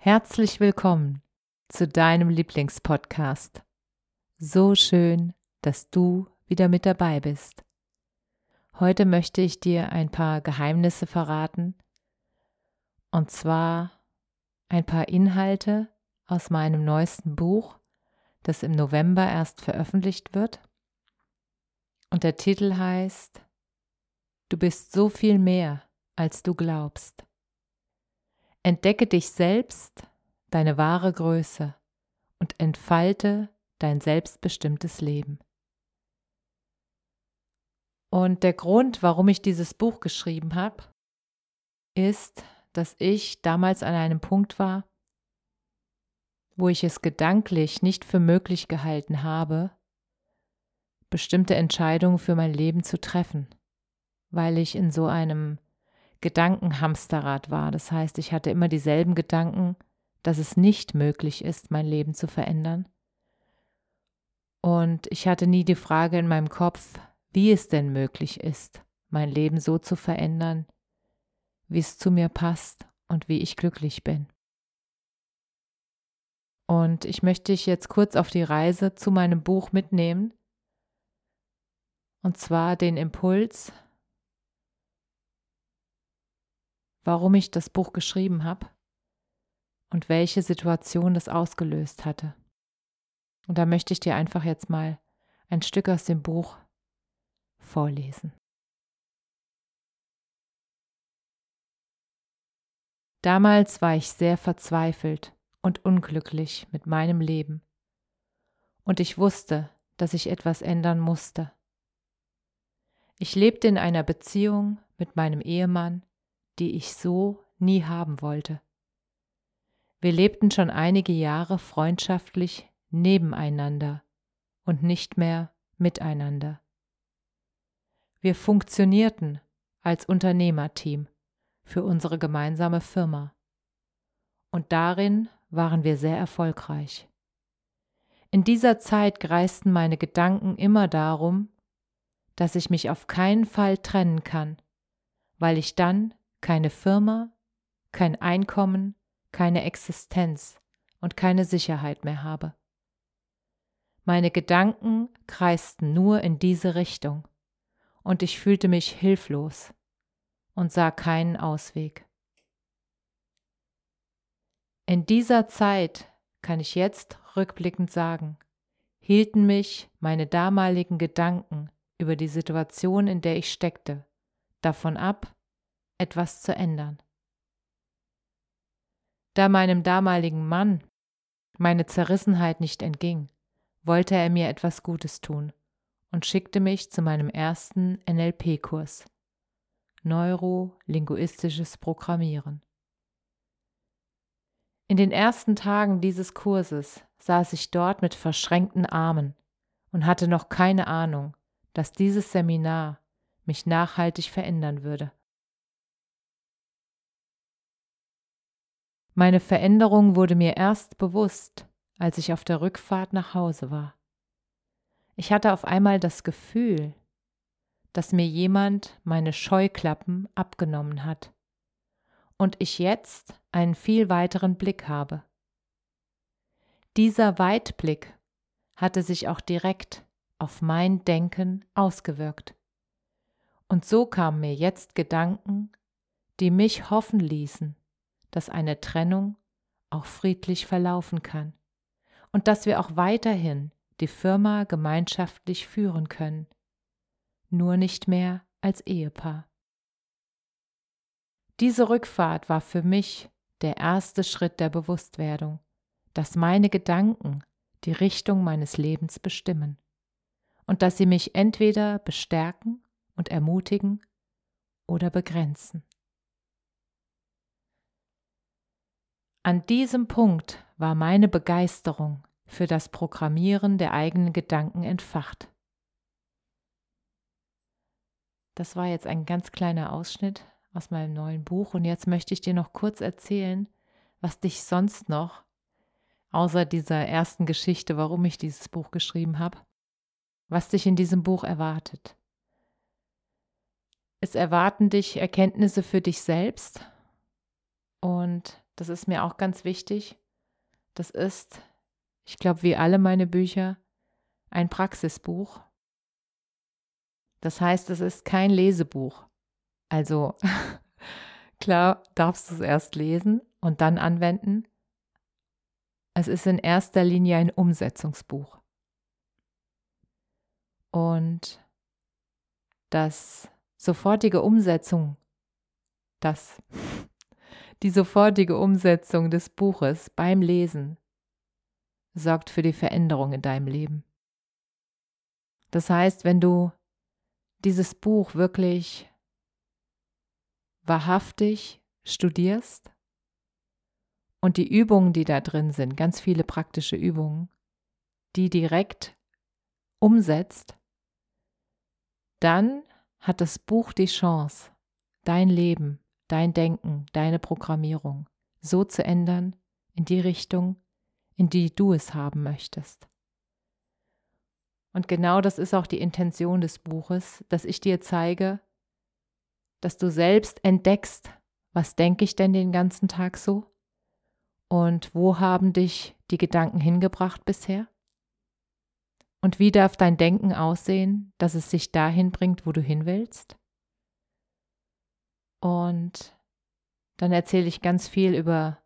Herzlich willkommen zu deinem Lieblingspodcast. So schön, dass du wieder mit dabei bist. Heute möchte ich dir ein paar Geheimnisse verraten, und zwar ein paar Inhalte aus meinem neuesten Buch, das im November erst veröffentlicht wird. Und der Titel heißt Du bist so viel mehr, als du glaubst. Entdecke dich selbst, deine wahre Größe und entfalte dein selbstbestimmtes Leben. Und der Grund, warum ich dieses Buch geschrieben habe, ist, dass ich damals an einem Punkt war, wo ich es gedanklich nicht für möglich gehalten habe, bestimmte Entscheidungen für mein Leben zu treffen, weil ich in so einem Gedankenhamsterrad war. Das heißt, ich hatte immer dieselben Gedanken, dass es nicht möglich ist, mein Leben zu verändern. Und ich hatte nie die Frage in meinem Kopf, wie es denn möglich ist, mein Leben so zu verändern, wie es zu mir passt und wie ich glücklich bin. Und ich möchte dich jetzt kurz auf die Reise zu meinem Buch mitnehmen. Und zwar den Impuls, warum ich das Buch geschrieben habe und welche Situation das ausgelöst hatte. Und da möchte ich dir einfach jetzt mal ein Stück aus dem Buch vorlesen. Damals war ich sehr verzweifelt und unglücklich mit meinem Leben, und ich wusste, dass ich etwas ändern musste. Ich lebte in einer Beziehung mit meinem Ehemann, die ich so nie haben wollte. Wir lebten schon einige Jahre freundschaftlich nebeneinander und nicht mehr miteinander. Wir funktionierten als Unternehmerteam für unsere gemeinsame Firma. Und darin waren wir sehr erfolgreich. In dieser Zeit kreisten meine Gedanken immer darum, dass ich mich auf keinen Fall trennen kann, weil ich dann keine Firma, kein Einkommen, keine Existenz und keine Sicherheit mehr habe. Meine Gedanken kreisten nur in diese Richtung, und ich fühlte mich hilflos und sah keinen Ausweg. In dieser Zeit, kann ich jetzt rückblickend sagen, hielten mich meine damaligen Gedanken über die Situation, in der ich steckte, davon ab, etwas zu ändern. Da meinem damaligen Mann meine Zerrissenheit nicht entging, wollte er mir etwas Gutes tun und schickte mich zu meinem ersten NLP-Kurs Neurolinguistisches Programmieren. In den ersten Tagen dieses Kurses saß ich dort mit verschränkten Armen und hatte noch keine Ahnung, dass dieses Seminar mich nachhaltig verändern würde. Meine Veränderung wurde mir erst bewusst, als ich auf der Rückfahrt nach Hause war. Ich hatte auf einmal das Gefühl, dass mir jemand meine Scheuklappen abgenommen hat und ich jetzt einen viel weiteren Blick habe. Dieser Weitblick hatte sich auch direkt auf mein Denken ausgewirkt. Und so kamen mir jetzt Gedanken, die mich hoffen ließen, dass eine Trennung auch friedlich verlaufen kann und dass wir auch weiterhin die Firma gemeinschaftlich führen können, nur nicht mehr als Ehepaar. Diese Rückfahrt war für mich der erste Schritt der Bewusstwerdung, dass meine Gedanken die Richtung meines Lebens bestimmen und dass sie mich entweder bestärken und ermutigen oder begrenzen. An diesem Punkt war meine Begeisterung für das Programmieren der eigenen Gedanken entfacht. Das war jetzt ein ganz kleiner Ausschnitt aus meinem neuen Buch und jetzt möchte ich dir noch kurz erzählen, was dich sonst noch, außer dieser ersten Geschichte, warum ich dieses Buch geschrieben habe, was dich in diesem Buch erwartet. Es erwarten dich Erkenntnisse für dich selbst und das ist mir auch ganz wichtig. Das ist, ich glaube, wie alle meine Bücher, ein Praxisbuch. Das heißt, es ist kein Lesebuch. Also klar darfst du es erst lesen und dann anwenden. Es ist in erster Linie ein Umsetzungsbuch. Und das sofortige Umsetzung, das die sofortige Umsetzung des Buches beim Lesen sorgt für die Veränderung in deinem Leben. Das heißt, wenn du dieses Buch wirklich wahrhaftig studierst und die Übungen, die da drin sind, ganz viele praktische Übungen, die direkt umsetzt, dann hat das Buch die Chance, dein Leben dein Denken, deine Programmierung so zu ändern in die Richtung, in die du es haben möchtest. Und genau das ist auch die Intention des Buches, dass ich dir zeige, dass du selbst entdeckst, was denke ich denn den ganzen Tag so? Und wo haben dich die Gedanken hingebracht bisher? Und wie darf dein Denken aussehen, dass es sich dahin bringt, wo du hin willst? Und dann erzähle ich ganz viel über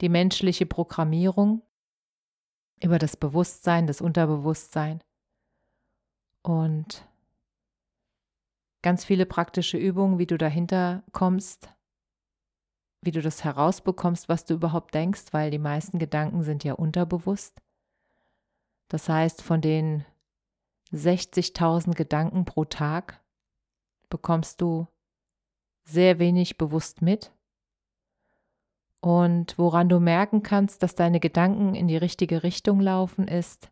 die menschliche Programmierung, über das Bewusstsein, das Unterbewusstsein und ganz viele praktische Übungen, wie du dahinter kommst, wie du das herausbekommst, was du überhaupt denkst, weil die meisten Gedanken sind ja unterbewusst. Das heißt, von den 60.000 Gedanken pro Tag bekommst du sehr wenig bewusst mit. Und woran du merken kannst, dass deine Gedanken in die richtige Richtung laufen, ist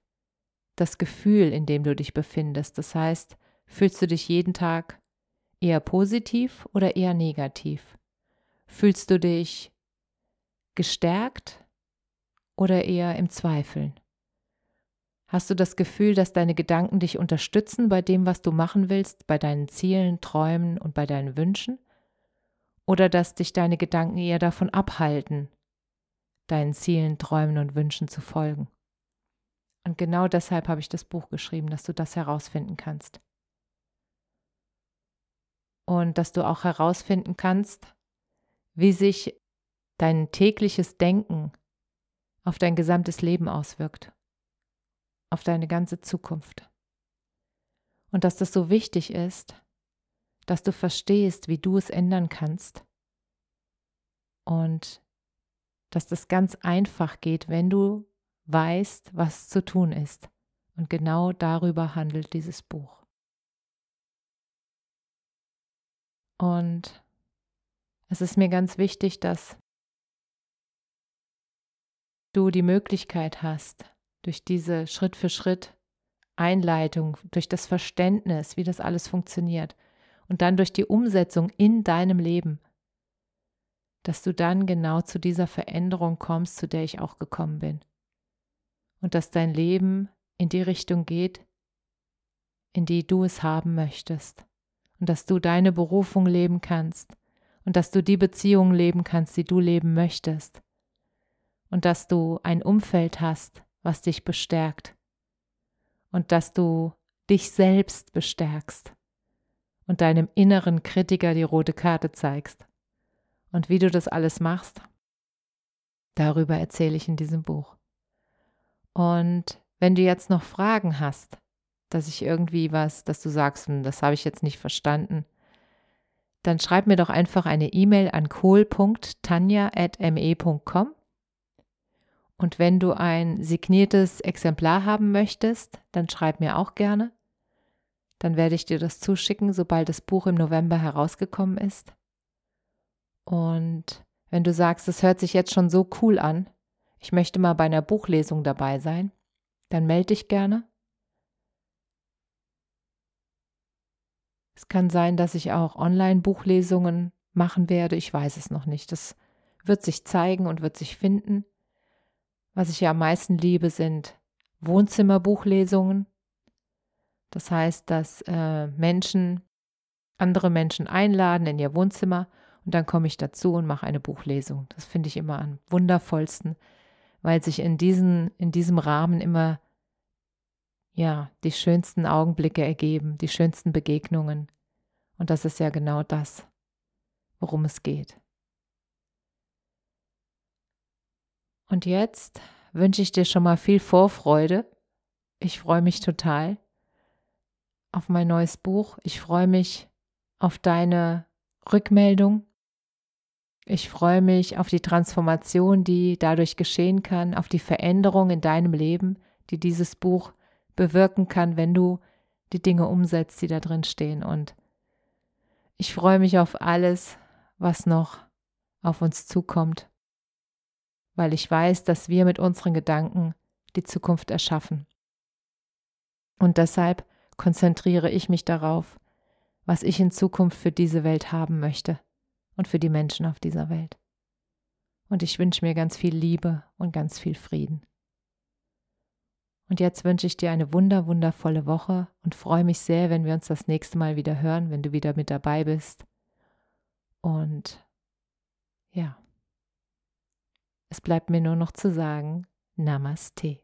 das Gefühl, in dem du dich befindest. Das heißt, fühlst du dich jeden Tag eher positiv oder eher negativ? Fühlst du dich gestärkt oder eher im Zweifeln? Hast du das Gefühl, dass deine Gedanken dich unterstützen bei dem, was du machen willst, bei deinen Zielen, Träumen und bei deinen Wünschen? Oder dass dich deine Gedanken eher davon abhalten, deinen Zielen, Träumen und Wünschen zu folgen. Und genau deshalb habe ich das Buch geschrieben, dass du das herausfinden kannst. Und dass du auch herausfinden kannst, wie sich dein tägliches Denken auf dein gesamtes Leben auswirkt, auf deine ganze Zukunft. Und dass das so wichtig ist, dass du verstehst, wie du es ändern kannst und dass das ganz einfach geht, wenn du weißt, was zu tun ist. Und genau darüber handelt dieses Buch. Und es ist mir ganz wichtig, dass du die Möglichkeit hast, durch diese Schritt für Schritt Einleitung, durch das Verständnis, wie das alles funktioniert, und dann durch die Umsetzung in deinem Leben, dass du dann genau zu dieser Veränderung kommst, zu der ich auch gekommen bin. Und dass dein Leben in die Richtung geht, in die du es haben möchtest. Und dass du deine Berufung leben kannst. Und dass du die Beziehungen leben kannst, die du leben möchtest. Und dass du ein Umfeld hast, was dich bestärkt. Und dass du dich selbst bestärkst und deinem inneren Kritiker die rote Karte zeigst. Und wie du das alles machst, darüber erzähle ich in diesem Buch. Und wenn du jetzt noch Fragen hast, dass ich irgendwie was, dass du sagst, hm, das habe ich jetzt nicht verstanden, dann schreib mir doch einfach eine E-Mail an kohl.tanja.me.com Und wenn du ein signiertes Exemplar haben möchtest, dann schreib mir auch gerne. Dann werde ich dir das zuschicken, sobald das Buch im November herausgekommen ist. Und wenn du sagst, es hört sich jetzt schon so cool an, ich möchte mal bei einer Buchlesung dabei sein, dann melde dich gerne. Es kann sein, dass ich auch Online-Buchlesungen machen werde. Ich weiß es noch nicht. Das wird sich zeigen und wird sich finden. Was ich ja am meisten liebe, sind Wohnzimmerbuchlesungen. Das heißt, dass äh, Menschen andere Menschen einladen in ihr Wohnzimmer und dann komme ich dazu und mache eine Buchlesung. Das finde ich immer am wundervollsten, weil sich in, diesen, in diesem Rahmen immer ja, die schönsten Augenblicke ergeben, die schönsten Begegnungen. Und das ist ja genau das, worum es geht. Und jetzt wünsche ich dir schon mal viel Vorfreude. Ich freue mich total auf mein neues Buch. Ich freue mich auf deine Rückmeldung. Ich freue mich auf die Transformation, die dadurch geschehen kann, auf die Veränderung in deinem Leben, die dieses Buch bewirken kann, wenn du die Dinge umsetzt, die da drin stehen. Und ich freue mich auf alles, was noch auf uns zukommt, weil ich weiß, dass wir mit unseren Gedanken die Zukunft erschaffen. Und deshalb konzentriere ich mich darauf, was ich in Zukunft für diese Welt haben möchte und für die Menschen auf dieser Welt. Und ich wünsche mir ganz viel Liebe und ganz viel Frieden. Und jetzt wünsche ich dir eine wunder, wundervolle Woche und freue mich sehr, wenn wir uns das nächste Mal wieder hören, wenn du wieder mit dabei bist. Und ja, es bleibt mir nur noch zu sagen, Namaste.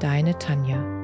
deine Tanja.